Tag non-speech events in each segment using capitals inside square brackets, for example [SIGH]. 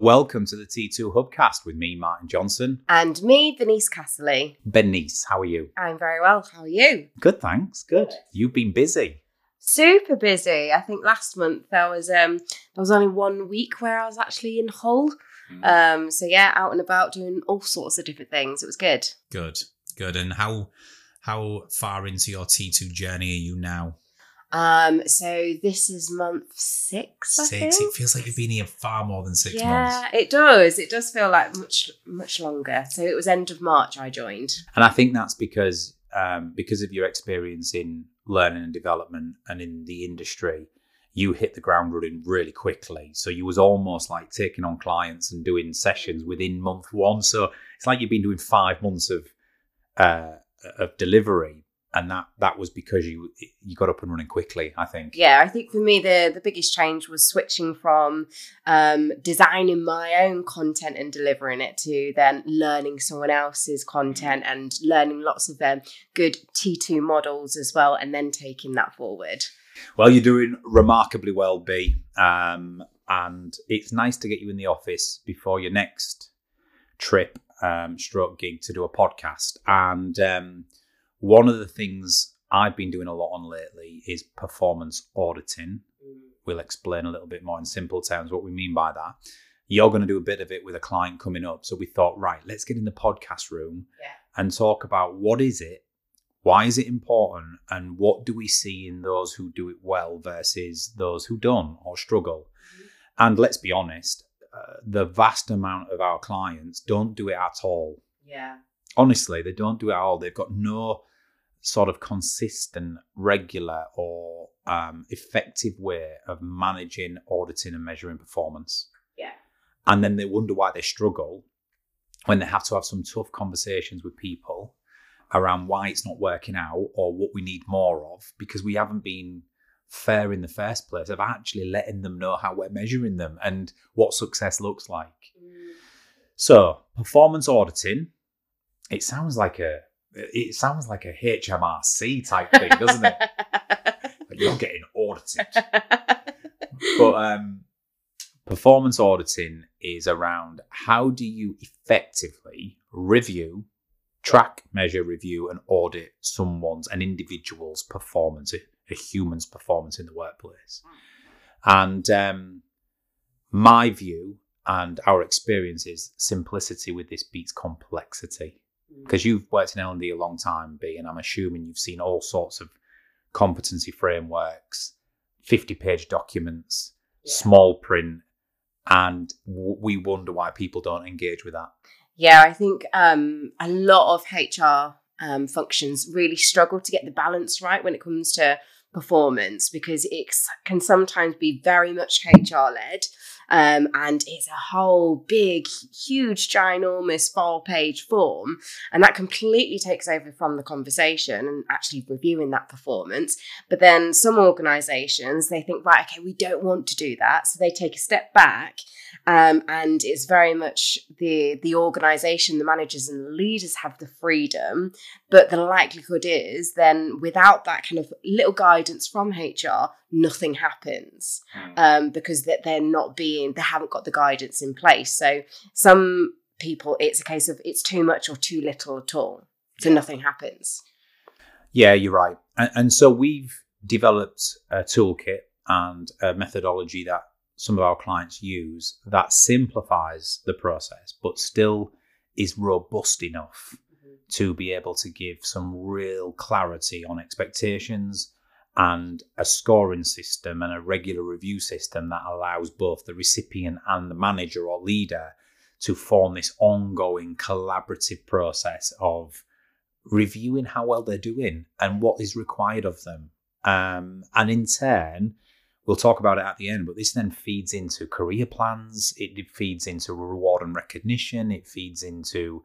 Welcome to the T2 Hubcast with me, Martin Johnson. And me, Bernice Casserly. Bernice, how are you? I'm very well. How are you? Good, thanks. Good. You've been busy. Super busy. I think last month there was um there was only one week where I was actually in Hull. Um so yeah, out and about doing all sorts of different things. It was good. Good, good. And how how far into your T2 journey are you now? Um so this is month six. I Six. think. It feels like you've been here far more than six yeah, months. Yeah, it does. It does feel like much much longer. So it was end of March I joined. And I think that's because um, because of your experience in learning and development and in the industry, you hit the ground running really quickly. So you was almost like taking on clients and doing sessions within month one. So it's like you've been doing five months of uh, of delivery, and that that was because you you got up and running quickly. I think. Yeah, I think for me the the biggest change was switching from um, designing my own content and delivering it to then learning someone else's content and learning lots of um, good T2 models as well, and then taking that forward. Well, you're doing remarkably well, B. Um, and it's nice to get you in the office before your next trip, um, stroke gig to do a podcast. And um, one of the things I've been doing a lot on lately is performance auditing. We'll explain a little bit more in simple terms what we mean by that. You're going to do a bit of it with a client coming up. So we thought, right, let's get in the podcast room Yeah. and talk about what is it why is it important and what do we see in those who do it well versus those who don't or struggle and let's be honest uh, the vast amount of our clients don't do it at all Yeah. honestly they don't do it at all they've got no sort of consistent regular or um, effective way of managing auditing and measuring performance Yeah. and then they wonder why they struggle when they have to have some tough conversations with people around why it's not working out or what we need more of because we haven't been fair in the first place of actually letting them know how we're measuring them and what success looks like. So, performance auditing, it sounds like a it sounds like a HMRC type thing, doesn't it? [LAUGHS] Like you're getting audited. But um performance auditing is around how do you effectively review track, measure, review, and audit someone's, an individual's performance, a, a human's performance in the workplace. And um, my view and our experience is simplicity with this beats complexity. Because you've worked in L&D a long time, B, and I'm assuming you've seen all sorts of competency frameworks, 50-page documents, Yeah. small print, and w- we wonder why people don't engage with that. Yeah, I think um, a lot of HR um, functions really struggle to get the balance right when it comes to performance because it can sometimes be very much HR led. Um, and it's a whole big, huge, ginormous four page form. And that completely takes over from the conversation and actually reviewing that performance. But then some organizations, they think, right, okay, we don't want to do that. So they take a step back um, and it's very much the the organization, the managers and the leaders have the freedom, but the likelihood is then without that kind of little guidance from HR, nothing happens um, because that they're not being they haven't got the guidance in place. So some people, it's a case of it's too much or too little at all, so nothing happens. Yeah, you're right. And, and so we've developed a toolkit and a methodology that some of our clients use that simplifies the process, but still is robust enough mm-hmm. to be able to give some real clarity on expectations and a scoring system and a regular review system that allows both the recipient and the manager or leader to form this ongoing collaborative process of reviewing how well they're doing and what is required of them. Um, and in turn, we'll talk about it at the end, but this then feeds into career plans, it feeds into reward and recognition, it feeds into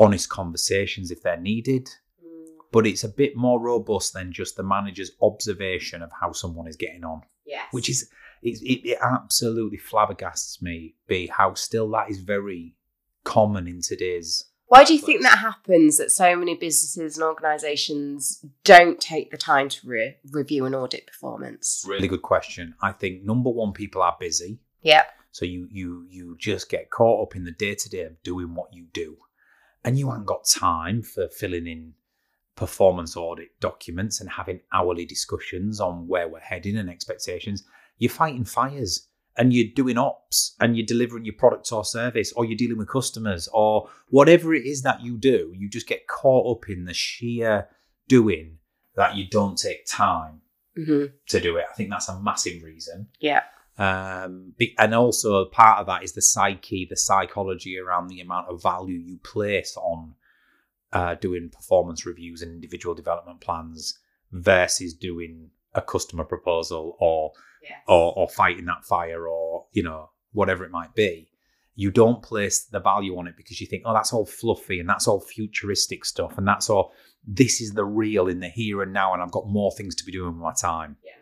honest conversations if they're needed. But it's a bit more robust than just the manager's observation of how someone is getting on, Yes. which is it, it, it absolutely flabbergasts me, B, how still that is very common in today's Why do you think that happens that so many businesses and organizations don't take the time to re- review and audit performance? Really good question. I think number one, people are busy. Yeah. So you you you just get caught up in the day to day of doing what you do, and you haven't got time for filling in performance audit documents and having hourly discussions on where we're heading and expectations. You're fighting fires and you're doing ops and you're delivering your product or service or you're dealing with customers or whatever it is that you do, you just get caught up in the sheer doing that you don't take time hmm to do it. I think that's a massive reason. Yeah. Um, and also part of that is the psyche, the psychology around the amount of value you place on uh, doing performance reviews and individual development plans versus doing a customer proposal or Yeah. or, or fighting that fire or you know whatever it might be. You don't place the value on it because you think, oh, that's all fluffy and that's all futuristic stuff and that's all. This is the real in the here and now, and I've got more things to be doing with my time. Yeah.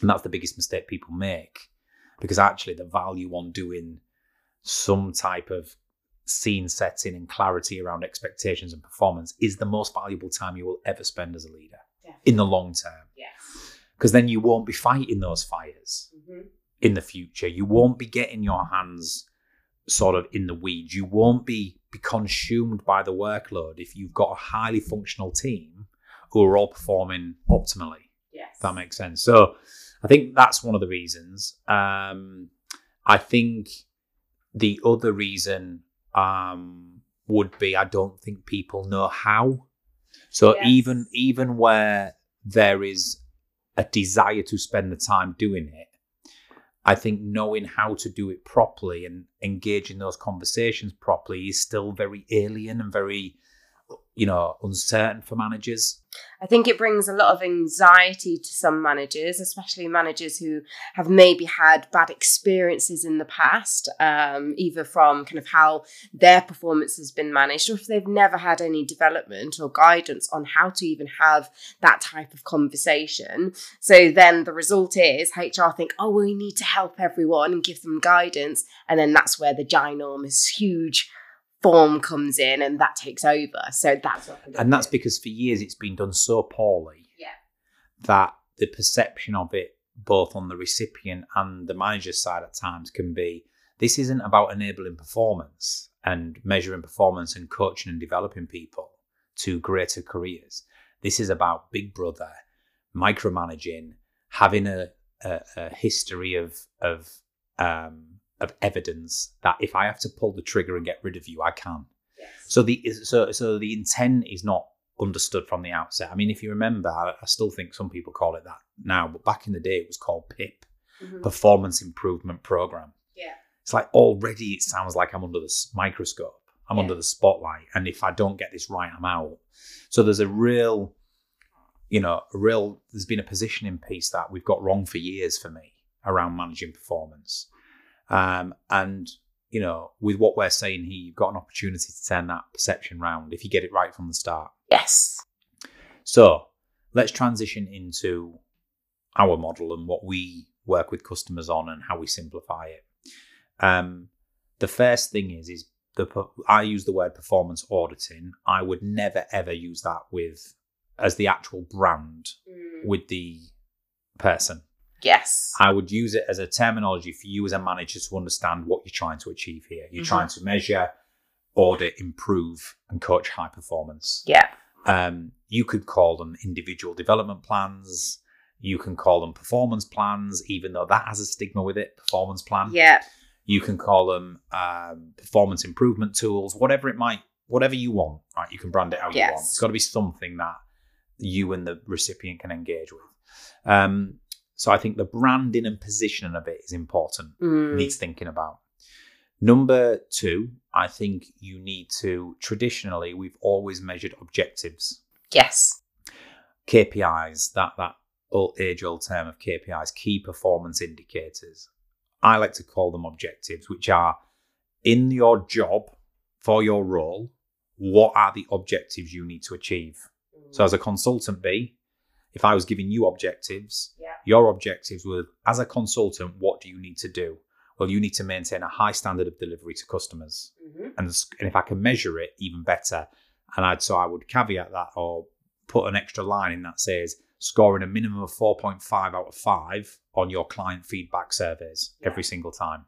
And that's the biggest mistake people make because actually the value on doing some type of scene setting and clarity around expectations and performance is the most valuable time you will ever spend as a leader in the long term Yes. because then you won't be fighting those fires hmm in the future you won't be getting your hands sort of in the weeds you won't be be consumed by the workload if you've got a highly functional team who are all performing optimally Yes. if that makes sense. So I think that's one of the reasons. Um, I think the other reason um, would be I don't think people know how. So Yes. even even where there is a desire to spend the time doing it, I think knowing how to do it properly and engaging those conversations properly is still very alien and very, you know, uncertain for managers. I think it brings a lot of anxiety to some managers, especially managers who have maybe had bad experiences in the past, um, either from kind of how their performance has been managed, or if they've never had any development or guidance on how to even have that type of conversation. So then the result is HR think, oh, we need to help everyone and give them guidance. And then that's where the ginormous, huge form comes in and that takes over. So that's what and that's because for years it's been done so poorly Yeah. that the perception of it both on the recipient and the manager's side at times can be this isn't about enabling performance and measuring performance and coaching and developing people to greater careers this is about big brother micromanaging having a, a, a history of of um, of evidence that if I have to pull the trigger and get rid of you, I can. So the so so the intent is not understood from the outset. I mean, if you remember, I, I still think some people call it that now, but back in the day, it was called PIP, Mhm. Performance Improvement Program. Yeah. It's like already it sounds like I'm under the microscope. I'm Yeah. under the spotlight, and if I don't get this right, I'm out. So there's a real, you know, a real. There's been a positioning piece that we've got wrong for years for me around managing performance, um, and you know, with what we're saying here, you've got an opportunity to turn that perception round if you get it right from the start. Yes. So let's transition into our model and what we work with customers on and how we simplify it. Um, the first thing is is the I use the word performance auditing. I would never ever use that with as the actual brand with the person. Yes. I would use it as a terminology for you as a manager to understand what you're trying to achieve here. You're Mhm. trying to measure, audit, improve, and coach high performance. Yeah. Um, you could call them individual development plans. You can call them performance plans, even though that has a stigma with it. Performance plan. Yeah. You can call them um, performance improvement tools, whatever it might, whatever you want. Right? You can brand it how you want. It's got to be something that you and the recipient can engage with. Um, so I think the branding and positioning of it is important Mm. needs thinking about. Number two, I think you need to traditionally we've always measured objectives, Yes. KPIs, that that old age old term of KPIs, key performance indicators. I like to call them objectives, which are in your job for your role, what are the objectives you need to achieve? So as a consultant B, if I was giving you objectives, Yeah. your objectives were as a consultant, what do you need to do? Well, you need to maintain a high standard of delivery to customers. Mhm. And, and if I can measure it, even better. And I'd so I would caveat that or put an extra line in that says scoring a minimum of 4.5 out of 5 on your client feedback surveys every single time.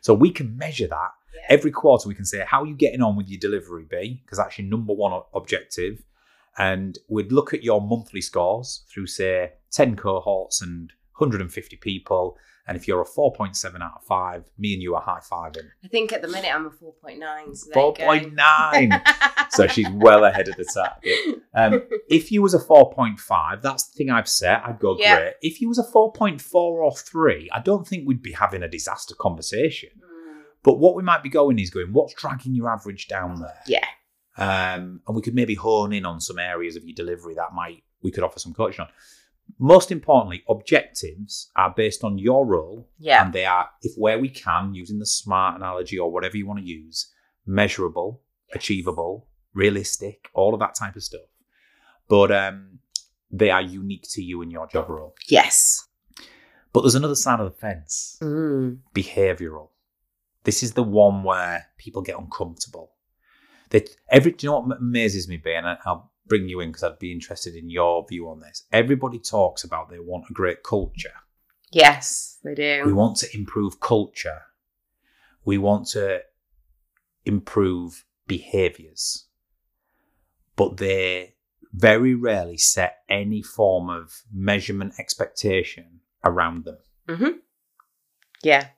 So we can measure that Yeah. every quarter. We can say, how are you getting on with your delivery, B? Because that's your number one objective. And we'd look at your monthly scores through, say, 10 cohorts and 150 people. And if you're a 4.7 out of 5, me and you are high fiving. I think at the minute I'm a 4.9. So there you go. 4.9. [LAUGHS] so she's well ahead of the target. Um, [LAUGHS] if you was a 4.5, that's the thing I've set. I'd go Yeah. great. If you was a 4.4 or 3, I don't think we'd be having a disaster conversation. Mm, But what we might be going is going, what's dragging your average down there? Yeah. Um, and we could maybe hone in on some areas of your delivery that might we could offer some coaching on. Most importantly, objectives are based on your role Yeah. and they are, if where we can, using the smart analogy or whatever you want to use, measurable, achievable, realistic, all of that type of stuff. But um, they are unique to you and your job role. Yes. But there's another side of the fence Mm. behavioral. This is the one where people get uncomfortable. They, every, do you know what amazes me, Ben? And I'll bring you in because I'd be interested in your view on this. Everybody talks about they want a great culture. Yes, they do. We want to improve culture. We want to improve behaviors. But they very rarely set any form of measurement expectation around them. Mm-hmm. Yeah.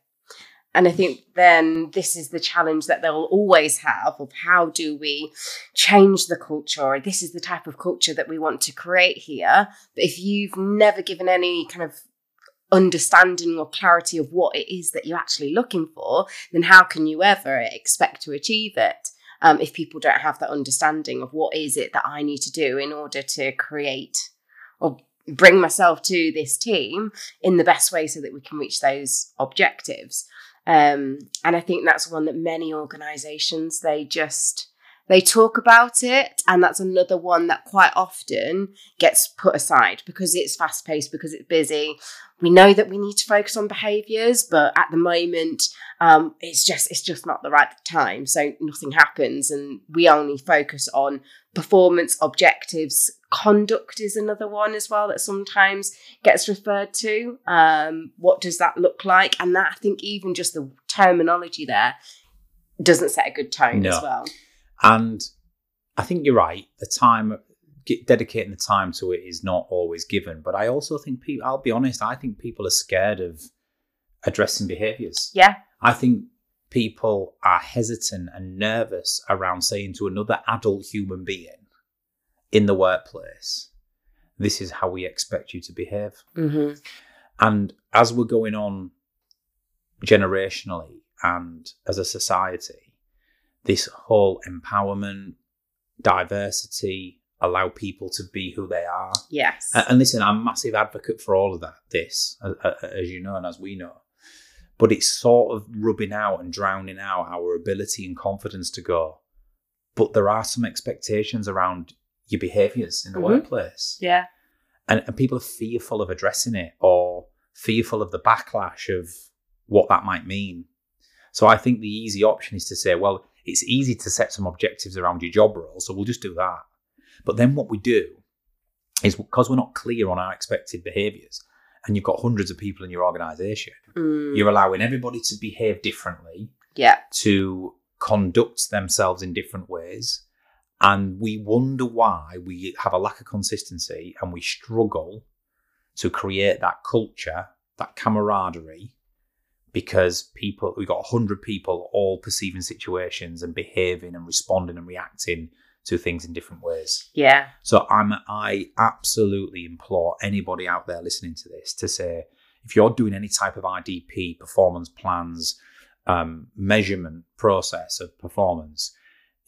And I think then this is the challenge that they'll always have of how do we change the culture? This is the type of culture that we want to create here. But if you've never given any kind of understanding or clarity of what it is that you're actually looking for, then how can you ever expect to achieve it? Um, if people don't have that understanding of what is it that I need to do in order to create or bring myself to this team in the best way so that we can reach those objectives. Um, and I think that's one that many organizations they just they talk about it and that's another one that quite often gets put aside because it's fast paced because it's busy. We know that we need to focus on behaviors but at the moment um, it's just it's just not the right time. So nothing happens and we only focus on performance objectives. Conduct is another one as well that sometimes gets referred to. Um, what does that look like? And that i think even just the terminology there doesn't set a good tone No. as well And I think you're right. The time, dedicating the time to it is not always given. But I also think people, I'll be honest, I think people are scared of addressing behaviors. yeah I think people are hesitant and nervous around saying to another adult human being in the workplace, this is how we expect you to behave. hmm And as we're going on generationally and as a society, this whole empowerment, diversity, allow people to be who they are. yes And listen, I'm a massive advocate for all of that, this, as you know and as we know. But it's sort of rubbing out and drowning out our ability and confidence to go. But there are some expectations around your behaviors in the Mhm. workplace yeah and, and people are fearful of addressing it or fearful of the backlash of what that might mean. So I think the easy option is to say, well, it's easy to set some objectives around your job role, so we'll just do that. But then what we do is because we're not clear on our expected behaviors, and you've got hundreds of people in your organization, Mm, you're allowing everybody to behave differently, yeah to conduct themselves in different ways. And we wonder why we have a lack of consistency and we struggle to create that culture, that camaraderie, because people, we've got 100 people all perceiving situations and behaving and responding and reacting to things in different ways. yeah So I'm I absolutely implore anybody out there listening to this to say if you're doing any type of IDP performance plans, um, measurement process of performance,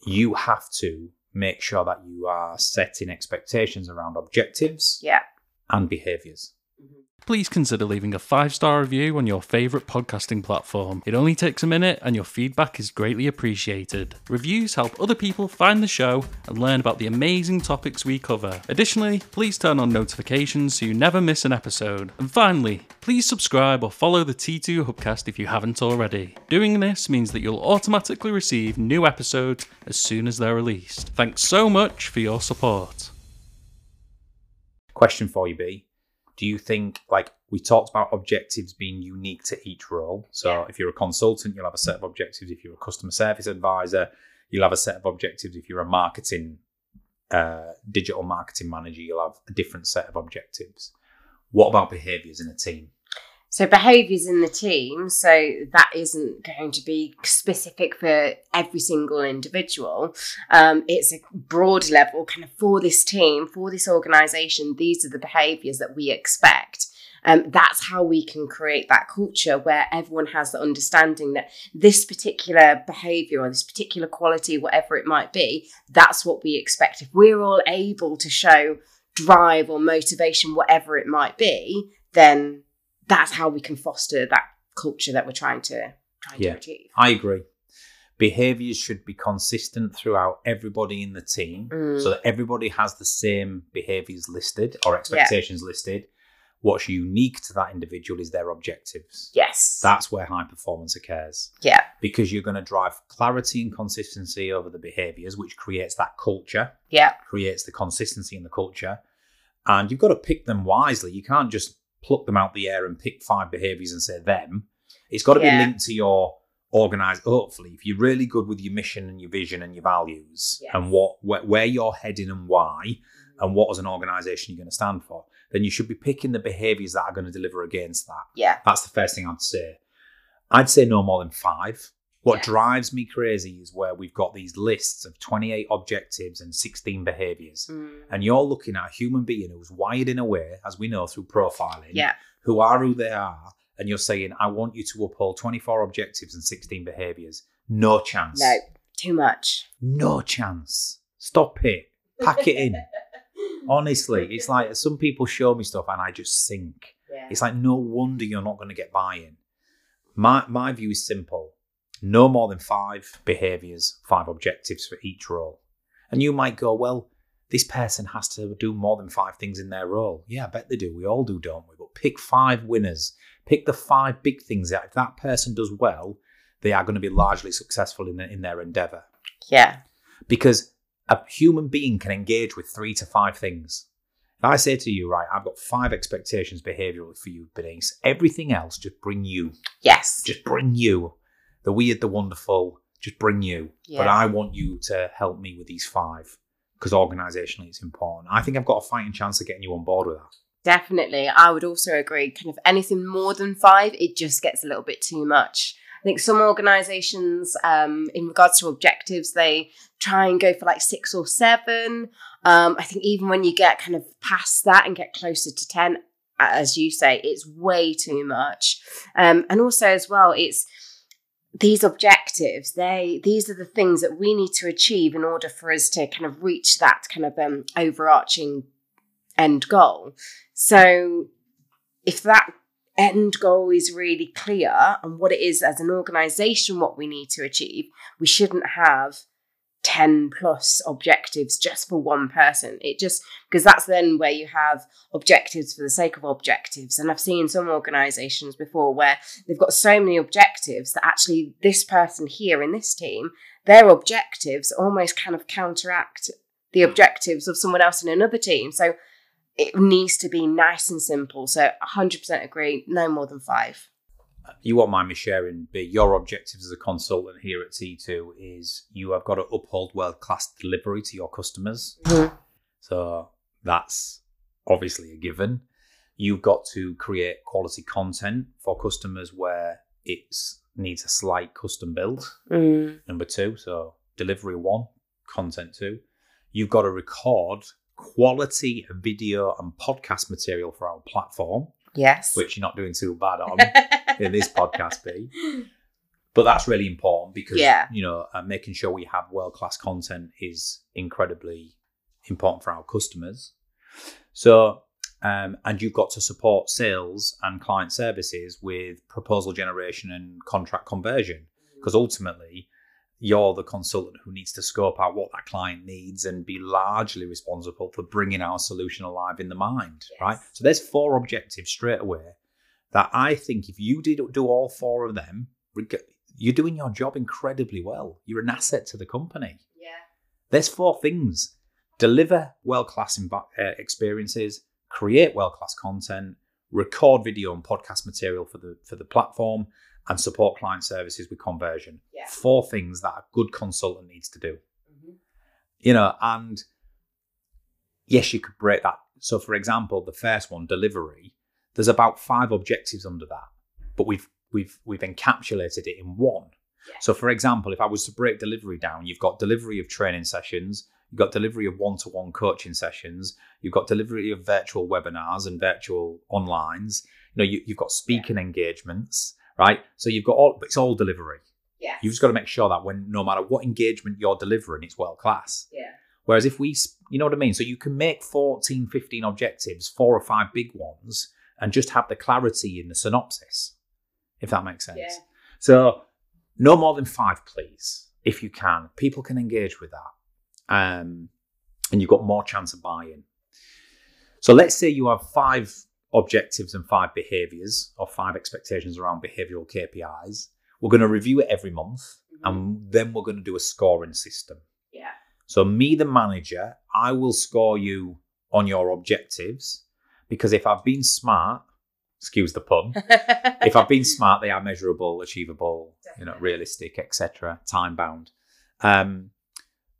you have to make sure that you are setting expectations around objectives yeah and behaviors. Please consider leaving a five star review on your favourite podcasting platform. It only takes a minute and your feedback is greatly appreciated. Reviews help other people find the show and learn about the amazing topics we cover. Additionally, please turn on notifications so you never miss an episode. And finally, please subscribe or follow the T2 Hubcast if you haven't already. Doing this means that you'll automatically receive new episodes as soon as they're released. Thanks so much for your support. Question for you, B. do you think like we talked about objectives being unique to each role? So Yeah. if you're a consultant, you'll have a set of objectives. If you're a customer service advisor, you'll have a set of objectives. If you're a marketing, uh, digital marketing manager, you'll have a different set of objectives. What about behaviors in a team? So behaviours in the team, so that isn't going to be specific for every single individual. Um, it's a broad level, kind of for this team, for this organisation. These are the behaviours that we expect. Um, that's how we can create that culture where everyone has the understanding that this particular behaviour or this particular quality, whatever it might be, that's what we expect. If we're all able to show drive or motivation, whatever it might be, then that's how we can foster that culture that we're trying to trying Yeah. to achieve. I agree. Behaviors should be consistent throughout everybody in the team Mm. so that everybody has the same behaviors listed or expectations listed. What's unique to that individual is their objectives. Yes. That's where high performance occurs yeah. because you're going to drive clarity and consistency over the behaviors, which creates that culture, Yeah. creates the consistency in the culture. And you've got to pick them wisely. You can't just pluck them out the air and pick five behaviors and say them. It's got to Yeah. be linked to your organized. Hopefully, if you're really good with your mission and your vision and your values Yes. and what where, where you're heading and why, and what as an organization you're going to stand for, then you should be picking the behaviors that are going to deliver against that. Yeah. That's the first thing I'd say. I'd say no more than five. What Yes. drives me crazy is where we've got these lists of 28 objectives and 16 behaviors. Mm. And you're looking at a human being who's wired in a way, as we know through profiling, Yeah. who are who they are. And you're saying, I want you to uphold 24 objectives and 16 behaviors. No chance. No. Too much. No chance. Stop it. Pack it in. [LAUGHS] Honestly, it's like some people show me stuff and I just sink. Yeah. It's like no wonder you're not going to get buy-in. My my view is simple: no more than five behaviors, five objectives for each role. And you might go, well, this person has to do more than five things in their role. Yeah, I bet they do. We all do, don't we? But pick five winners. Pick the five big things that if that person does well, they are going to be largely successful in their, in their endeavor. Yeah. Because a human being can engage with three to five things. If I say to you, right, I've got five expectations behaviorally for you, Bernice, everything else just bring you. Yes. Just bring you. The weird, the wonderful, just bring you. But I want you to help me with these five because organizationally it's important. I think I've got a fighting chance of getting you on board with that. Definitely. I would also agree. Kind of anything more than five, it just gets a little bit too much. I think some organizations, um, in regards to objectives, they try and go for like six or seven. Um, I think even when you get kind of past that and get closer to 10, as you say, it's way too much. Um, and also, as well, it's these objectives they these are the things that we need to achieve in order for us to kind of reach that kind of um, overarching end goal. So if that end goal is really clear and what it is as an organization what we need to achieve we shouldn't have 10 plus objectives just for one person. It just because that's then where you have objectives for the sake of objectives. And i've seen some organizations before where they've got so many objectives that actually this person here in this team their objectives almost kind of counteract the objectives of someone else in another team. So it needs to be nice and simple. So 100% agree no more than five you won't mind me sharing, but your objectives as a consultant here at T2 is you have got to uphold world class delivery to your customers. Mhm. So that's obviously a given. You've got to create quality content for customers where it needs a slight custom build. Mm. Number two, so delivery one, content two. You've got to record quality video and podcast material for our platform, yes which you're not doing too bad on [LAUGHS] in this podcast, B. But that's really important because Yeah. you know uh, making sure we have world class content is incredibly important for our customers. So, um, and you've got to support sales and client services with proposal generation and contract conversion because ultimately you're the consultant who needs to scope out what that client needs and be largely responsible for bringing our solution alive in the mind, Yes. right? So there's four objectives straight away that I think if you did do all four of them, you're doing your job incredibly well. You're an asset to the company. yeah There's four things: deliver world-class uh, experiences, create world class content, record video and podcast material for the for the platform, and support client services with conversion. Yeah. Four things that a good consultant needs to do. Mhm. You know, and yes, you could break that. So, for example, the first one, delivery, there's about five objectives under that, but we've we've we've encapsulated it in one. Yeah. So, for example, if I was to break delivery down, you've got delivery of training sessions, you've got delivery of one-to-one coaching sessions, you've got delivery of virtual webinars and virtual onlines. You know, you, you've got speaking engagements, right? So you've got all, but it's all delivery. Yeah. You've just got to make sure that when no matter what engagement you're delivering, it's world class. Yeah. Whereas if we, you know what I mean? So you can make 14, 15 objectives, four or five big ones, and just have the clarity in the synopsis, if that makes sense. Yeah. So no more than five, please, if you can. People can engage with that. Um, and you've got more chance of buy-in. So let's say you have five objectives and five behaviors or five expectations around behavioral KPIs. We're going to review it every month Mhm. and then we're going to do a scoring system. Yeah. So, me, the manager, I will score you on your objectives because if I've been smart, excuse the pun, [LAUGHS] if I've been smart, they are measurable, achievable, you know, realistic, etc., time bound. Um,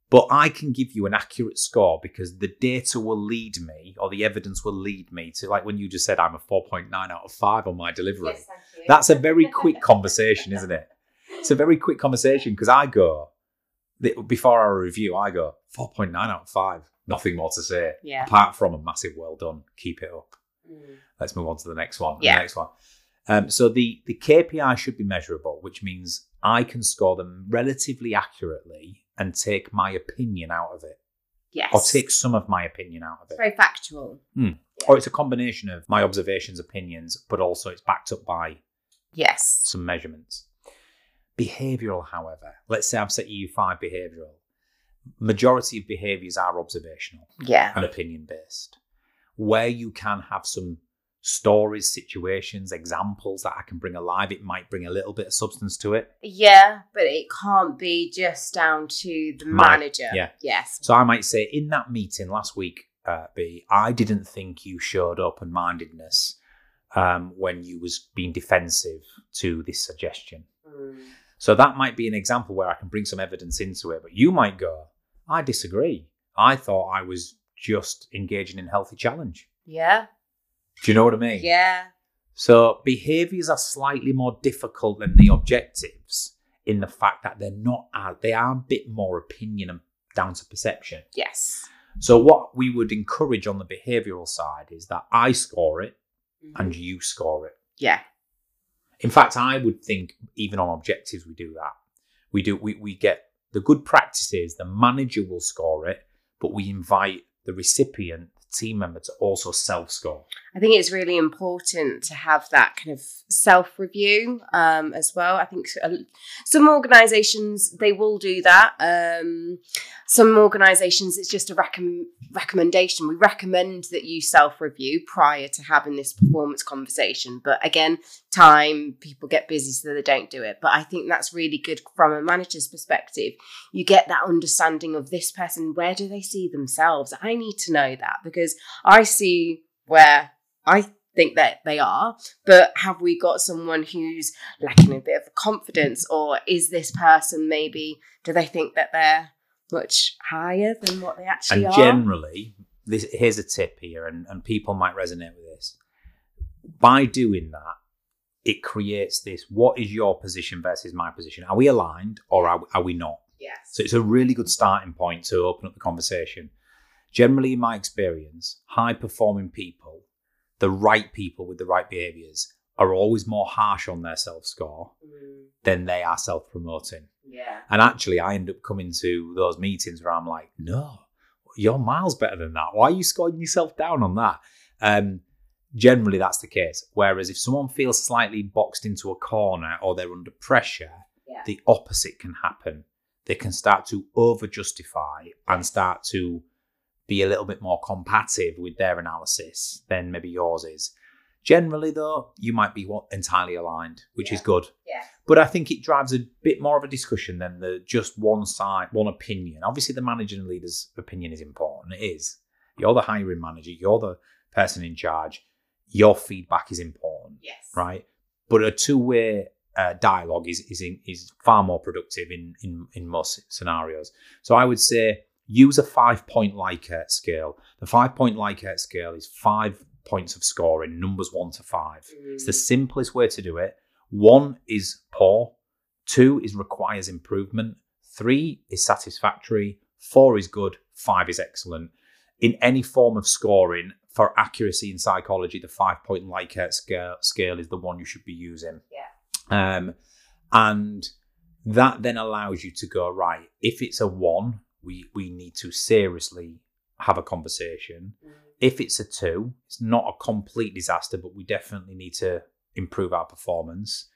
but I can give you an accurate score because the data will lead me, or the evidence will lead me to, like when you just said, I'm a 4.9 out of 5 on my delivery. Yes, thank you. That's a very quick conversation, isn't it? It's a very quick conversation because I go, before our review, I go 4.9 out of 5. Nothing more to say. Yeah. Apart from a massive well done. Keep it up. Mm. Let's move on to the next one. Yeah. The next one. Um, so the, the KPI should be measurable, which means I can score them relatively accurately and take my opinion out of it, Yes. or take some of my opinion out of It's it. very factual. Hmm. Or it's a combination of my observations, opinions, but also it's backed up by Yes. some measurements. Behavioral, however, let's say I've set you five behavioral. Majority of behaviors are observational Yeah. and opinion based. Where you can have some stories, situations, examples that I can bring alive, it might bring a little bit of substance to it. Yeah, but it can't be just down to the Right, manager. yeah. Yes. So I might say, in that meeting last week, uh, B, I didn't think you showed open mindedness um, when you was being defensive to this suggestion. Mm. So that might be an example where I can bring some evidence into it. But you might go, I disagree. I thought I was just engaging in healthy challenge. Yeah. Do you know what I mean? Yeah. So behaviors are slightly more difficult than the objectives in the fact that they're not as they are a bit more opinion and down to perception. Yes. So what we would encourage on the behavioral side is that I score it Mhm. and you score it. yeah. In fact, I would think even on objectives we do that. We do we, we get the good practices, the manager will score it, but we invite the recipient, the team member to also self-score. I think it's really important to have that kind of self review um, as well. I think some organisations they will do that. Um, some organisations it's just a recom- recommendation. We recommend that you self review prior to having this performance conversation. But again, time people get busy so they don't do it. But I think that's really good from a manager's perspective. You get that understanding of this person. Where do they see themselves? I need to know that because I see where I think that they are, but have we got someone who's lacking a bit of confidence, or is this person maybe do they think that they're much higher than what they actually are? and are? generally, this here's a tip here, and, and people might resonate with this. By doing that, it creates this what is your position versus my position? Are we aligned or are, are we not? yes. So it's a really good starting point to open up the conversation. Generally, in my experience, high performing people, the right people with the right behaviors, are always more harsh on their self score Mm, than they are self promoting. yeah. And actually, I end up coming to those meetings where I'm like, no, you're miles better than that. Why are you scoring yourself down on that? Um, generally, that's the case. Whereas if someone feels slightly boxed into a corner or they're under pressure, Yeah. the opposite can happen. They can start to over justify and start to be a little bit more combative with their analysis than maybe yours is. Generally, though, you might be entirely aligned, which is good. Yeah. But I think it drives a bit more of a discussion than the just one side, one opinion. Obviously, the manager and leader's opinion is important. It is. You're the hiring manager. You're the person in charge, your feedback is important, Yes. right? But a two-way uh, dialogue is is in, is far more productive in in in most scenarios. So I would say use a five-point Likert scale. The five-point Likert scale is five points of scoring, numbers one to five. It's the simplest way to do it. One is poor, two is requires improvement, three is satisfactory, four is good, five is excellent. In any form of scoring, for accuracy in psychology, the five point Likert scale, scale is the one you should be using. Yeah. Um, and that then allows you to go, right, if it's a one, we, we need to seriously have a conversation. Mm. If it's a two, it's not a complete disaster, but we definitely need to improve our performance.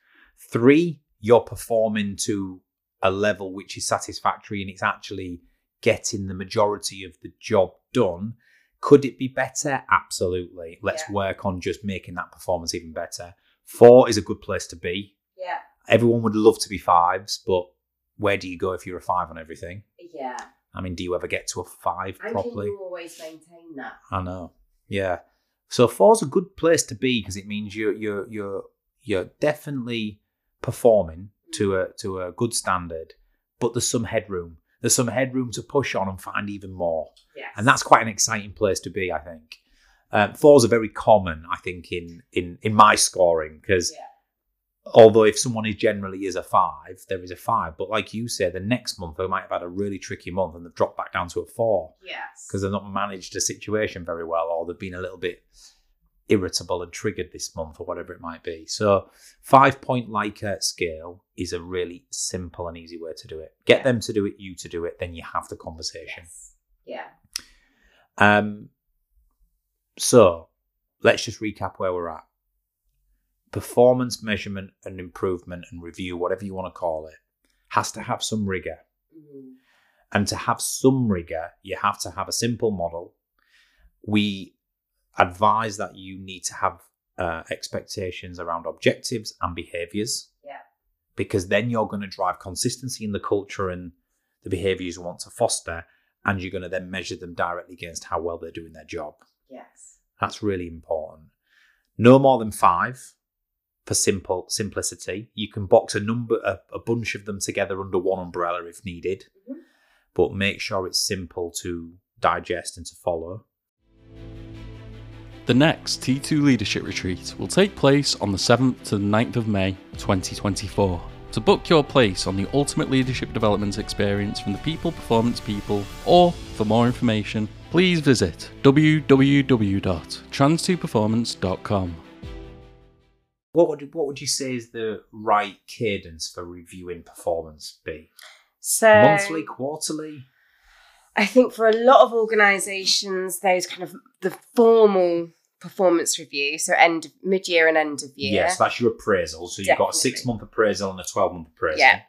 Three, you're performing to a level which is satisfactory and it's actually getting the majority of the job done. Could it be better? Absolutely. Let's Yeah. work on just making that performance even better. Four is a good place to be. Yeah. Everyone would love to be fives, but where do you go if you're a five on everything? Yeah. I mean, do you ever get to a five And properly? you always maintain that? I know. Yeah. So four's a good place to be because it means you're you're you're you're definitely performing to a to a good standard, but there's some headroom. There's some headroom to push on and find even more, Yes. and that's quite an exciting place to be. I think um, fours are very common. I think in in in my scoring because Yeah. Although if someone is generally is a five, there is a five. But like you said, the next month they might have had a really tricky month and they've dropped back down to a four Yes. because they've not managed a situation very well or they've been a little bit irritable and triggered this month or whatever it might be. So, five point Likert scale is a really simple and easy way to do it. Get Yeah. them to do it, you to do it, then you have the conversation. Yes. Yeah. Um, so, let's just recap where we're at. Performance measurement and improvement and review, whatever you want to call it, has to have some rigor. Mm. And to have some rigor, you have to have a simple model. We advise that you need to have uh, expectations around objectives and behaviors. Yeah. Because then you're going to drive consistency in the culture and the behaviors you want to foster. And you're going to then measure them directly against how well they're doing their job. Yes. That's really important. No more than five for simple simplicity. You can box a number, a, a bunch of them together under one umbrella if needed, Mhm. but make sure it's simple to digest and to follow. The next T2 Leadership Retreat will take place on the 7th to the 9th of May 2024. To book your place on the ultimate leadership development experience from the People Performance People, or for more information, please visit www.trans2performance.com. What would what would you say is the right cadence for reviewing performance be? So Monthly, quarterly? I think for a lot of organisations, those kind of the formal performance review, so end of, mid-year and end of year. Yes, that's your appraisal. So you've got a six month appraisal and a twelve month appraisal. Yeah.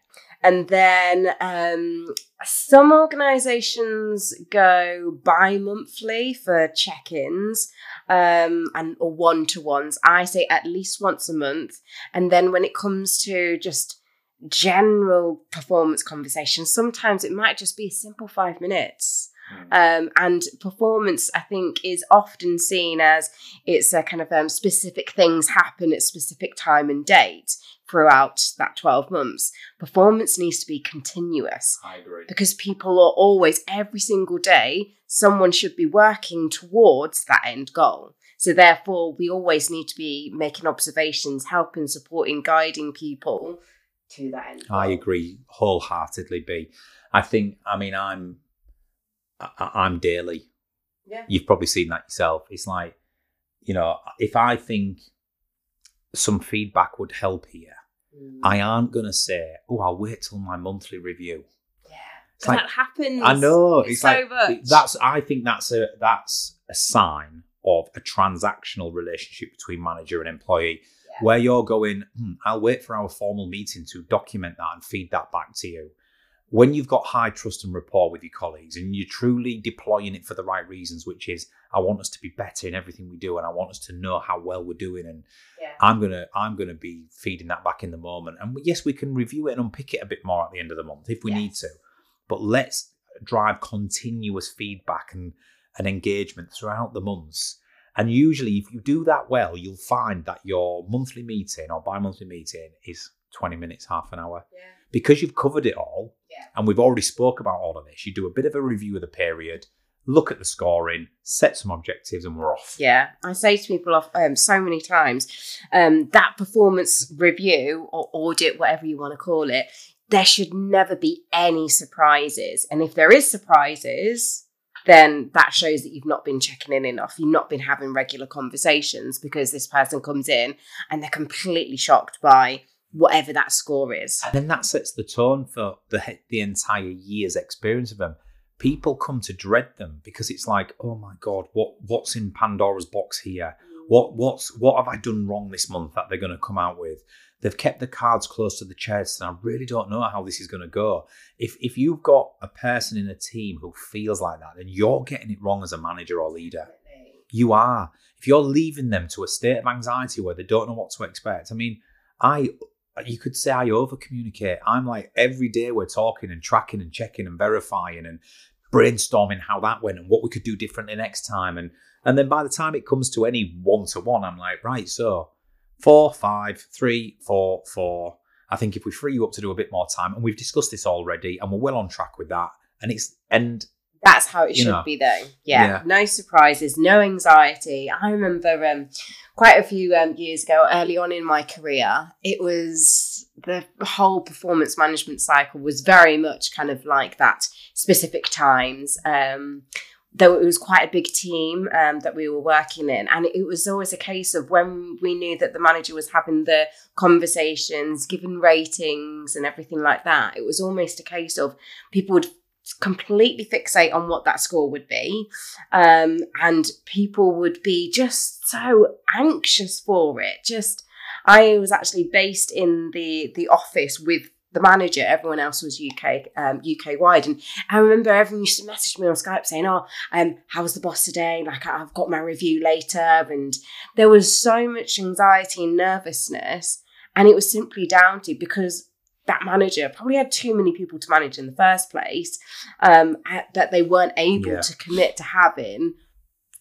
And then um, some organisations go bi-monthly for check-ins um, and or one-to-ones. I say at least once a month. And then when it comes to just general performance conversations, sometimes it might just be a simple five minutes. Um, and performance, I think, is often seen as it's a kind of um, specific things happen at specific time and date throughout that 12 months. Performance needs to be continuous I agree. because people are always, every single day, someone should be working towards that end goal. So, therefore, we always need to be making observations, helping, supporting, guiding people to that end goal. I agree wholeheartedly. B. I think. I mean, I'm. I, I'm daily. Yeah. You've probably seen that yourself. It's like, you know, if I think some feedback would help here, Mm. I aren't going to say, "Oh, I'll wait till my monthly review." yeah. It's like- that happens. I know it's so like much. that's. I think that's a that's a sign of a transactional relationship between manager and employee, Yeah. where you're going. Hmm, I'll wait for our formal meeting to document that and feed that back to you. When you've got high trust and rapport with your colleagues, and you're truly deploying it for the right reasons, which is I want us to be better in everything we do, and I want us to know how well we're doing, and Yeah. I'm gonna I'm gonna be feeding that back in the moment. And yes, we can review it and unpick it a bit more at the end of the month if we need to. But let's drive continuous feedback and, and engagement throughout the months. And usually, if you do that well, you'll find that your monthly meeting or bi monthly meeting is 20 minutes, half an hour. Yeah. Because you've covered it all, Yeah. and we've already spoke about all of this, you do a bit of a review of the period, look at the scoring, set some objectives, and we're off. Yeah, I say to people off, um, so many times um, that performance review or audit, whatever you want to call it, there should never be any surprises. And if there is surprises, then that shows that you've not been checking in enough. You've not been having regular conversations because this person comes in and they're completely shocked by whatever that score is. And then that sets the tone for the the entire year's experience of them. People come to dread them because it's like, oh my god, what what's in Pandora's box here? What what's what have I done wrong this month that they're going to come out with? They've kept the cards close to the chest, and I really don't know how this is going to go. If if you've got a person in a team who feels like that, then you're getting it wrong as a manager or leader. You are. If you're leaving them to a state of anxiety where they don't know what to expect, I mean, I you could say I over communicate. I'm like every day we're talking and tracking and checking and verifying and brainstorming how that went and what we could do differently next time. And and then by the time it comes to any one to one, I'm like, right, so four, five, three, four, four. I think if we free you up to do a bit more time, and we've discussed this already, and we're well on track with that. And it's and That's how it should know. be, though. Yeah, Yeah. no surprises, no anxiety. I remember um, quite a few um, years ago, early on in my career, it was the whole performance management cycle was very much kind of like that. Specific times. Um, though it was quite a big team um, that we were working in, and it was always a case of when we knew that the manager was having the conversations, giving ratings, and everything like that. It was almost a case of people would completely fixate on what that score would be. Um, and people would be just so anxious for it. Just i was actually based in the the office with the manager. Everyone else was uk um, uk wide. And i remember everyone used to message me on skype saying oh um how's the boss today? Like i've got my review later. And there was so much anxiety and nervousness. And it was simply down to because that manager probably had too many people to manage in the first place um, that they weren't able Yeah. to commit to having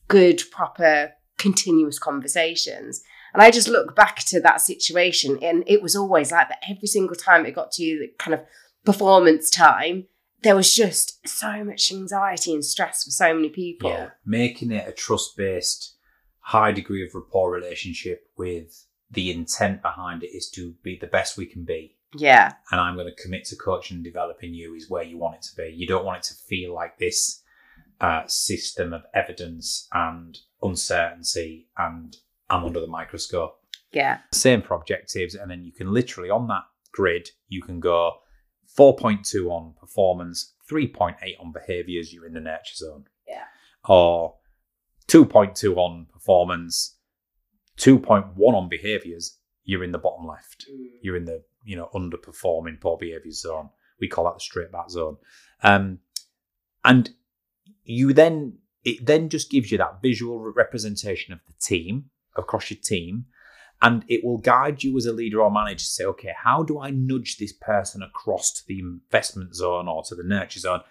good, proper, continuous conversations. And I just look back to that situation, and it was always like that. Every single time it got to the kind of performance time, there was just so much anxiety and stress for so many people. yeah, making it a trust based, high degree of rapport relationship with the intent behind it is to be the best we can be. Yeah, and I'm going to commit to coaching and developing you is where you want it to be. You don't want it to feel like this uh, system of evidence and uncertainty and I'm under the microscope. yeah, Same for objectives, and then you can literally on that grid you can go 4.2 on performance, 3.8 on behaviors. You're in the nurture zone. Yeah. Or 2.2 on performance, 2.1 on behaviors. You're in the bottom left you're in the you know underperforming poor behaviour zone. We call that the straight back zone. Um, and you then it then just gives you that visual representation of the team across your team, and it will guide you as a leader or manager to say, okay, how do I nudge this person across to the investment zone or to the nurture zone?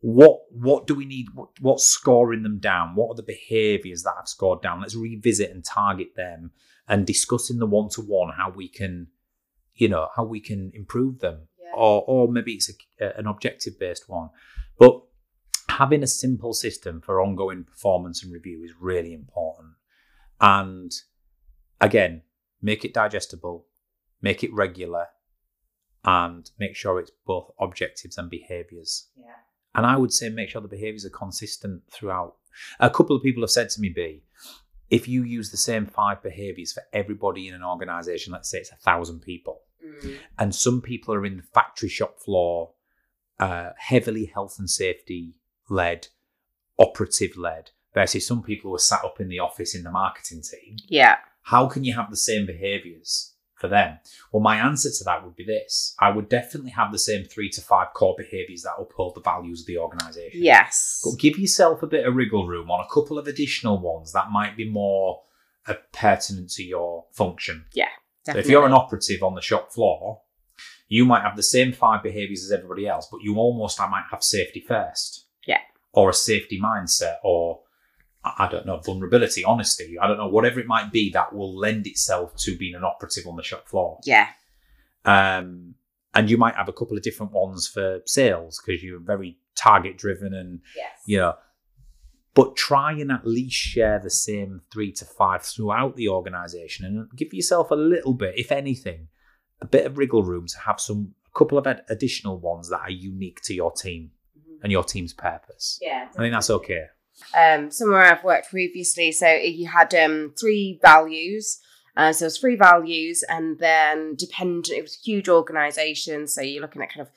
What what do we need? What, what's scoring them down? What are the behaviours that have scored down? Let's revisit and target them and discuss in the one to one how we can you know how we can improve them. Yeah. or or maybe it's a, an objective based one. But having a simple system for ongoing performance and review is really important. And again make it digestible make it regular and make sure it's both objectives and behaviors. Yeah, and I would say make sure the behaviors are consistent throughout. A couple of people have said to me, B, if you use the same five behaviors for everybody in an organization, let's say it's a thousand people, Mm. and some people are in the factory shop floor, uh, heavily health and safety led, operative led, versus some people who are sat up in the office in the marketing team, yeah, how can you have the same behaviors for them? Well, my answer to that would be this I would definitely have the same three to five core behaviors that uphold the values of the organization. yes, But give yourself a bit of wriggle room on a couple of additional ones that might be more uh, pertinent to your function. So definitely. if you're an operative on the shop floor, you might have the same five behaviors as everybody else, but you almost I might have safety first. Yeah. Or a safety mindset, or I I don't know, vulnerability, honesty, I don't know, whatever it might be that will lend itself to being an operative on the shop floor. Yeah. Um, and you might have a couple of different ones for sales because you're very target driven and Yes. you know but try and at least share the same three to five throughout the organization and give yourself a little bit if anything a bit of wriggle room to have some a couple of ad- additional ones that are unique to your team and your team's purpose Yeah. i think that's okay um, somewhere I've worked previously. So you had um, three values. Uh, so was three values, and then dependent. It was a huge organisation, so you're looking at kind of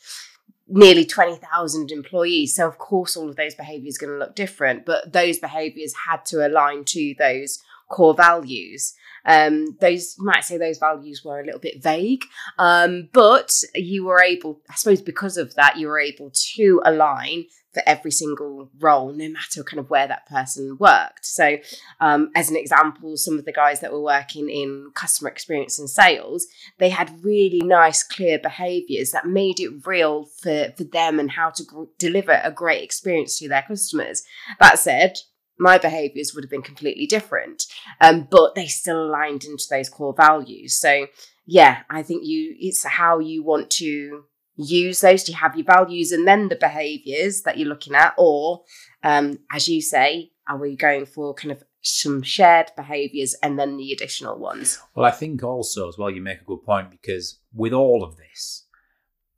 nearly twenty thousand employees. So of course, all of those behaviours are going to look different, but those behaviours had to align to those core values. Um, those you might say those values were a little bit vague, um, but you were able, I suppose, because of that, you were able to align for every single role, no matter kind of where that person worked. So, um, as an example, some of the guys that were working in customer experience and sales, they had really nice, clear behaviors that made it real for, for them and how to gr- deliver a great experience to their customers. That said, my behaviors would have been completely different, um, but they still aligned into those core values. So, yeah, I think you it's how you want to use those. To have your values and then the behaviors that you're looking at? Or um, as you say are we going for kind of some shared behaviors and then the additional ones? Well i think also as well you make a good point because with all of this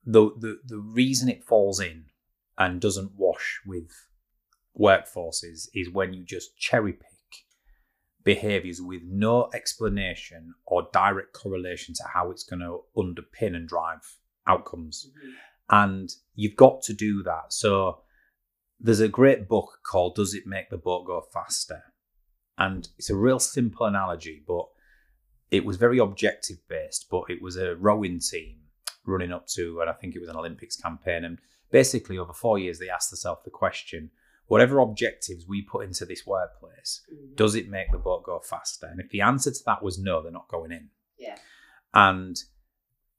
the the, the reason it falls in and doesn't wash with workforces is when you just cherry pick behaviors with no explanation or direct correlation to how it's going to underpin and drive outcomes. Mm-hmm. And you've got to do that. So there's a great book called Does It Make the Boat Go Faster? And it's a real simple analogy, but it was very objective based, but it was a rowing team running up to, and I think it was an Olympics campaign. And basically, over four years, they asked themselves the question whatever objectives we put into this workplace, does it make the boat go faster? And if the answer to that was no, they're not going in. Yeah. And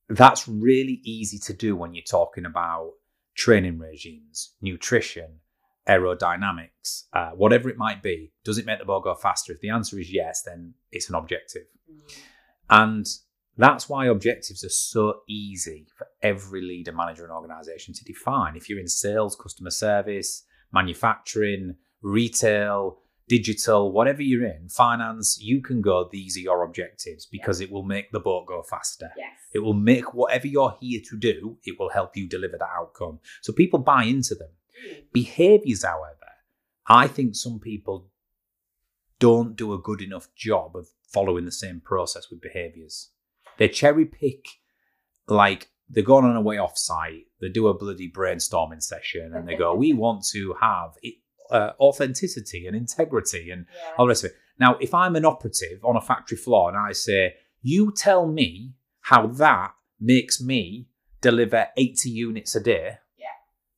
that's really easy to do when you're talking about training regimes, nutrition, aerodynamics, uh, whatever it might be. Does it make the boat go faster? If the answer is yes, then it's an objective. And that's why objectives are so easy for every leader, manager, and organization to define. If you're in sales, customer service, manufacturing, retail, digital, whatever you're in, finance, you can go, these are your objectives because it will make the boat go faster. yes It will make whatever you're here to do, it will help you deliver that outcome. So people buy into them. Hmm. Behaviors, however, I think some people don't do a good enough job of following the same process with behaviors. They cherry pick, like they're going on a way off site, they do a bloody brainstorming session and they go, We [LAUGHS] want to have it, uh, authenticity and integrity and all the rest of it. Now, if I'm an operative on a factory floor and I say, You tell me how that makes me deliver 80 units a day, Yeah.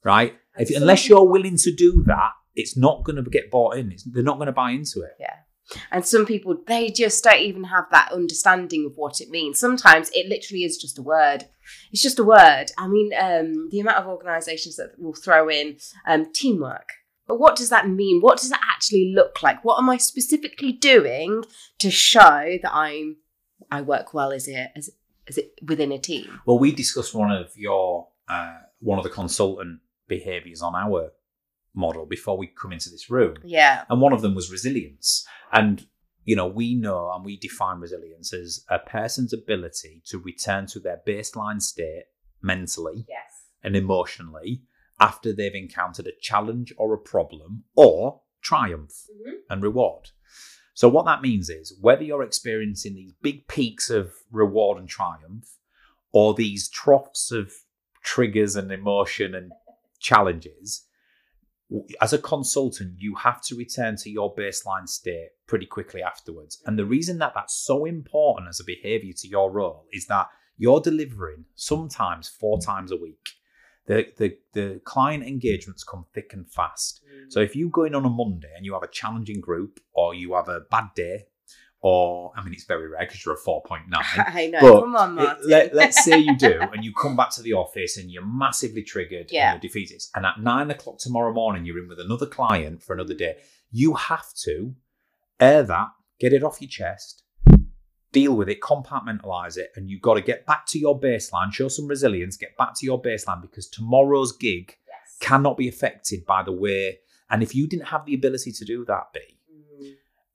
right? If, unless you're willing to do that, it's not going to get bought in. It's, they're not going to buy into it. yeah and some people they just don't even have that understanding of what it means. Sometimes it literally is just a word. It's just a word. I mean um, the amount of organizations that will throw in um, teamwork. But what does that mean? What does it actually look like? What am i specifically doing to show that i'm i work well as it as, as it within a team? Well, we discussed one of your uh, one of the consultant behaviors on our model before we come into this room, yeah and one of them was resilience. And you know, we know and we define resilience as a person's ability to return to their baseline state mentally yes and emotionally after they've encountered a challenge or a problem or triumph Mhm. and reward. So, what that means is whether you're experiencing these big peaks of reward and triumph or these troughs of triggers and emotion and challenges, as a consultant, you have to return to your baseline state pretty quickly afterwards. And the reason that that's so important as a behavior to your role is that you're delivering sometimes four times a week. The, the, the client engagements come thick and fast. So mm. if you go in on a Monday and you have a challenging group or you have a bad day or I mean, it's very rare because you're a 4.9. [LAUGHS] I know. But Come on, it- Martin. let, let's say you do, [LAUGHS] and you come back to the office and you're massively triggered Yeah. and you're defeated. And at nine o'clock tomorrow morning, you're in with another client for another day. You have to air that, get it off your chest, deal with it, compartmentalize it, and you've got to get back to your baseline, show some resilience, get back to your baseline because tomorrow's gig Yes. cannot be affected by the way. And if you didn't have the ability to do that, B.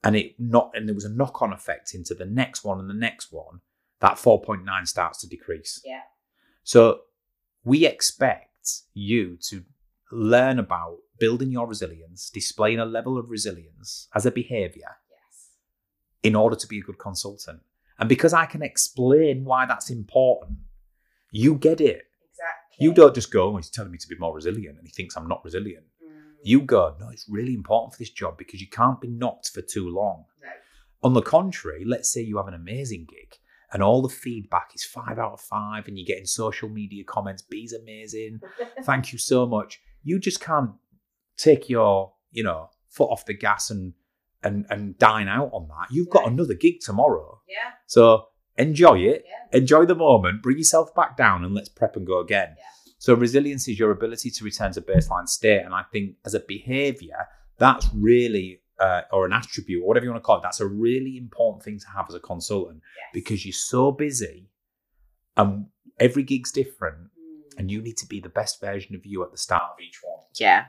and it not and there was a knock-on effect into the next one and the next one, that 4.9 starts to decrease. Yeah. So we expect you to learn about building your resilience, displaying a level of resilience as a behavior Yes. in order to be a good consultant. And because I can explain why that's important, you get it. Exactly. You don't just go, oh, he's telling me to be more resilient and he thinks I'm not resilient. You go, no, it's really important for this job because you can't be knocked for too long. No. On the contrary, let's say you have an amazing gig and all the feedback is five out of five and you're getting social media comments, B's amazing, [LAUGHS] thank you so much. You just can't take your, you know, foot off the gas and and and dine out on that. You've got No. another gig tomorrow. Yeah. So enjoy it, Yeah. enjoy the moment, bring yourself back down and let's prep and go again. Yeah. So resilience is your ability to return to baseline state. And I think as a behavior, that's really uh, or an attribute, or whatever you want to call it, that's a really important thing to have as a consultant Yes. because you're so busy and every gig's different Mm. and you need to be the best version of you at the start of each one. Yeah.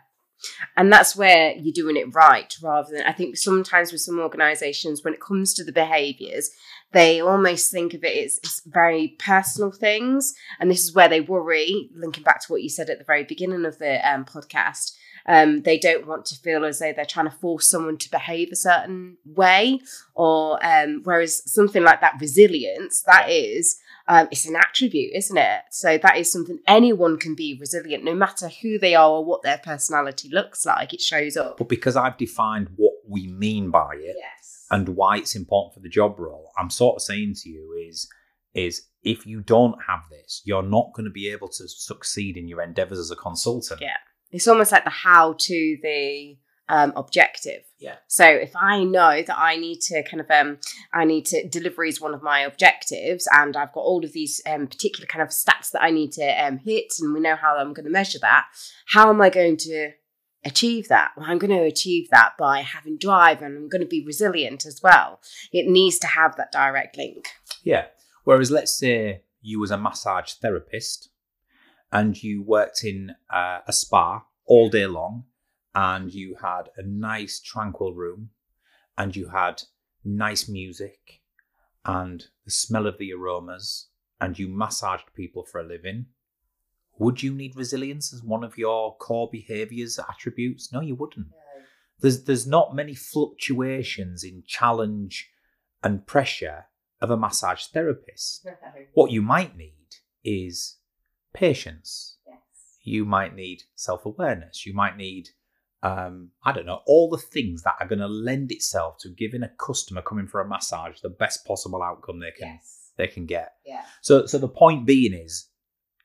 And that's where you're doing it right rather than, I think sometimes with some organizations, when it comes to the behaviors, they almost think of it as, as very personal things. And this is where they worry, linking back to what you said at the very beginning of the um, podcast. Um, they don't want to feel as though they're trying to force someone to behave a certain way, or um, whereas something like that resilience, that is um, it's an attribute, isn't it? So that is something anyone can be resilient, no matter who they are or what their personality looks like. It shows up. But because I've defined what we mean by it Yes. And why it's important for the job role, I'm sort of saying to you is is if you don't have this, you're not going to be able to succeed in your endeavors as a consultant. Yeah. It's almost like the how to the um, objective. Yeah. So if I know that I need to kind of um I need to delivery is one of my objectives and I've got all of these um particular kind of stats that I need to um hit and we know how I'm going to measure that, how am I going to achieve that? Well, I'm going to achieve that by having drive and I'm going to be resilient as well. It needs to have that direct link. Yeah. Whereas, let's say you was a massage therapist and you worked in uh, a spa all day long, and you had a nice tranquil room, and you had nice music, and the smell of the aromas, and you massaged people for a living. Would you need resilience as one of your core behaviors attributes? No, you wouldn't. There's there's not many fluctuations in challenge and pressure of a massage therapist. [LAUGHS] What you might need is patience. Yes. You might need self awareness. You might need, um, I don't know, all the things that are going to lend itself to giving a customer coming for a massage the best possible outcome they can Yes. they can get. Yeah. So so the point being is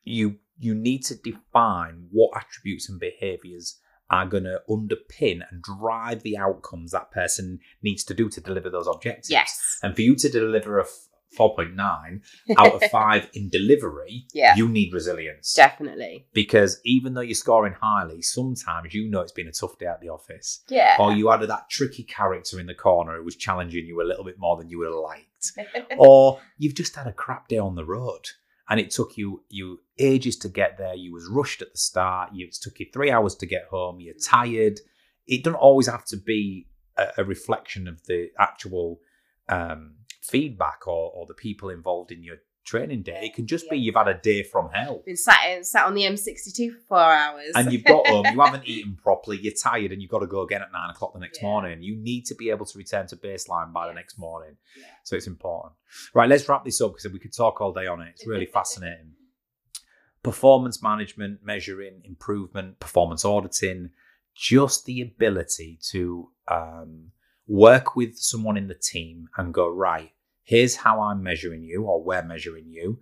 you you need to define what attributes and behaviors are going to underpin and drive the outcomes that person needs to do to deliver those objectives. Yes. And for you to deliver a f- 4.9 [LAUGHS] out of 5 in delivery, Yeah. you need resilience. Definitely. Because even though you're scoring highly, sometimes you know it's been a tough day at the office. Yeah. Or you had that tricky character in the corner who was challenging you a little bit more than you would have liked [LAUGHS] or you've just had a crap day on the road and it took you you ages to get there. You was rushed at the start. You, it took you three hours to get home. You're tired. It doesn't always have to be a, a reflection of the actual um, feedback or, or the people involved in your training day it can just be you've had a day from hell Been sat in, sat on the M62 for four hours. and you've got home, you haven't [LAUGHS] eaten properly, you're tired, and you've got to go again at nine o'clock the next Yeah. morning. You need to be able to return to baseline by the next morning. Yeah. So it's important. Right, let's wrap this up because we could talk all day on it. It's really [LAUGHS] fascinating. Performance management, measuring, improvement, performance auditing, just the ability to um, work with someone in the team and go, right, here's how I'm measuring you or we're measuring you.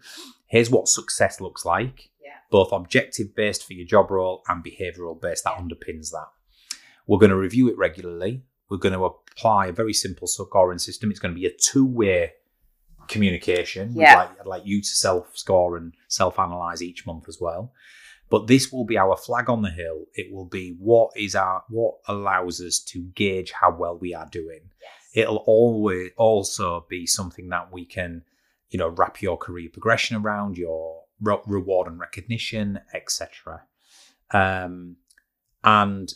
Here's what success looks like Yeah. both objective based for your job role and behavioral based that underpins that. We're going to review it regularly. we're going to apply a very simple scoring system. It's going to be a two-way communication. We'd Yeah. like, I'd like you to self-score and self-analyze each month as well. But this will be our flag on the hill. It will be what is our what allows us to gauge how well we are doing. It'll always also be something that we can, you know, wrap your career progression around, your re- reward and recognition, etc. Um, and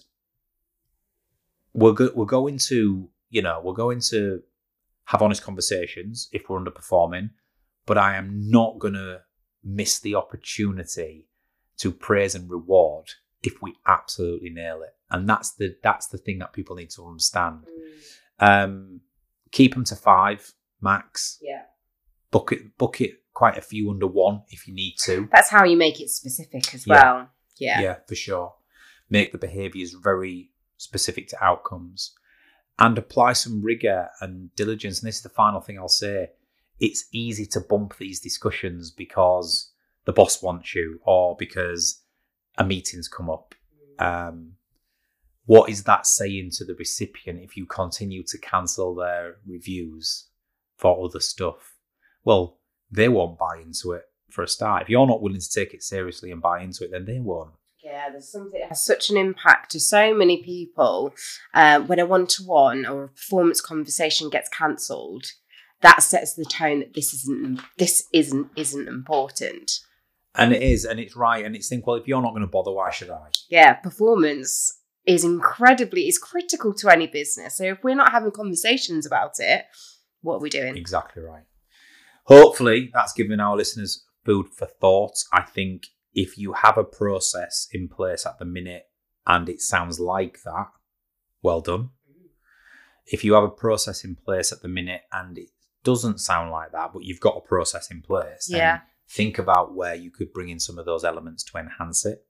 we're go- we're going to, you know, we're going to have honest conversations if we're underperforming, but I am not going to miss the opportunity to praise and reward if we absolutely nail it. And that's the that's the thing that people need to understand. Um, keep them to five max. Yeah. Bucket bucket quite a few under one if you need to. That's how you make it specific as Yeah. well. Yeah. Yeah, for sure. Make the behaviours very specific to outcomes and apply some rigor and diligence. And this is the final thing I'll say. It's easy to bump these discussions because the boss wants you or because a meeting's come up. Um, what is that saying to the recipient if you continue to cancel their reviews for other stuff? Well, they won't buy into it for a start. If you're not willing to take it seriously and buy into it, then they won't. Yeah, there's something that has such an impact to so many people. Uh, when a one-to-one or a performance conversation gets cancelled, that sets the tone that this isn't this isn't isn't important. And it is, and it's right, and it's think, well, if you're not going to bother, why should I? Yeah, performance is incredibly is critical to any business. So if we're not having conversations about it, what are we doing? Exactly right. Hopefully, that's given our listeners food for thought. I think if you have a process in place at the minute and it sounds like that, well done. If you have a process in place at the minute and it doesn't sound like that, but you've got a process in place, then Yeah. think about where you could bring in some of those elements to enhance it.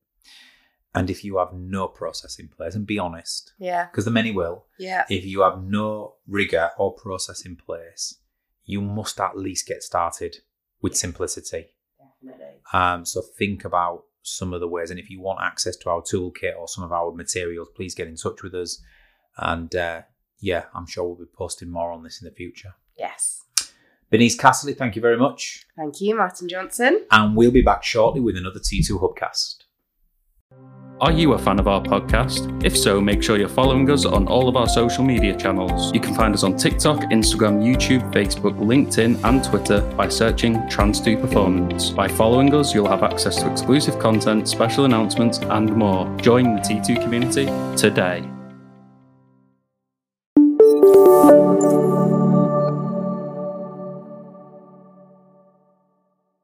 And if you have no process in place, and be honest, Yeah, because the many will, yeah, if you have no rigor or process in place, you must at least get started with simplicity. definitely. Um, so think about some of the ways, and if you want access to our toolkit or some of our materials, please get in touch with us. And uh, yeah, I'm sure we'll be posting more on this in the future. Yes. Bernice Casserly, thank you very much, Thank you, Martin Johnson. and we'll be back shortly with another T2 Hubcast. Are you a fan of our podcast? If so, make sure you're following us on all of our social media channels. You can find us on TikTok, Instagram, YouTube, Facebook, LinkedIn, and Twitter by searching Trans2 Performance. By following us, you'll have access to exclusive content, special announcements, and more. Join the T2 community today.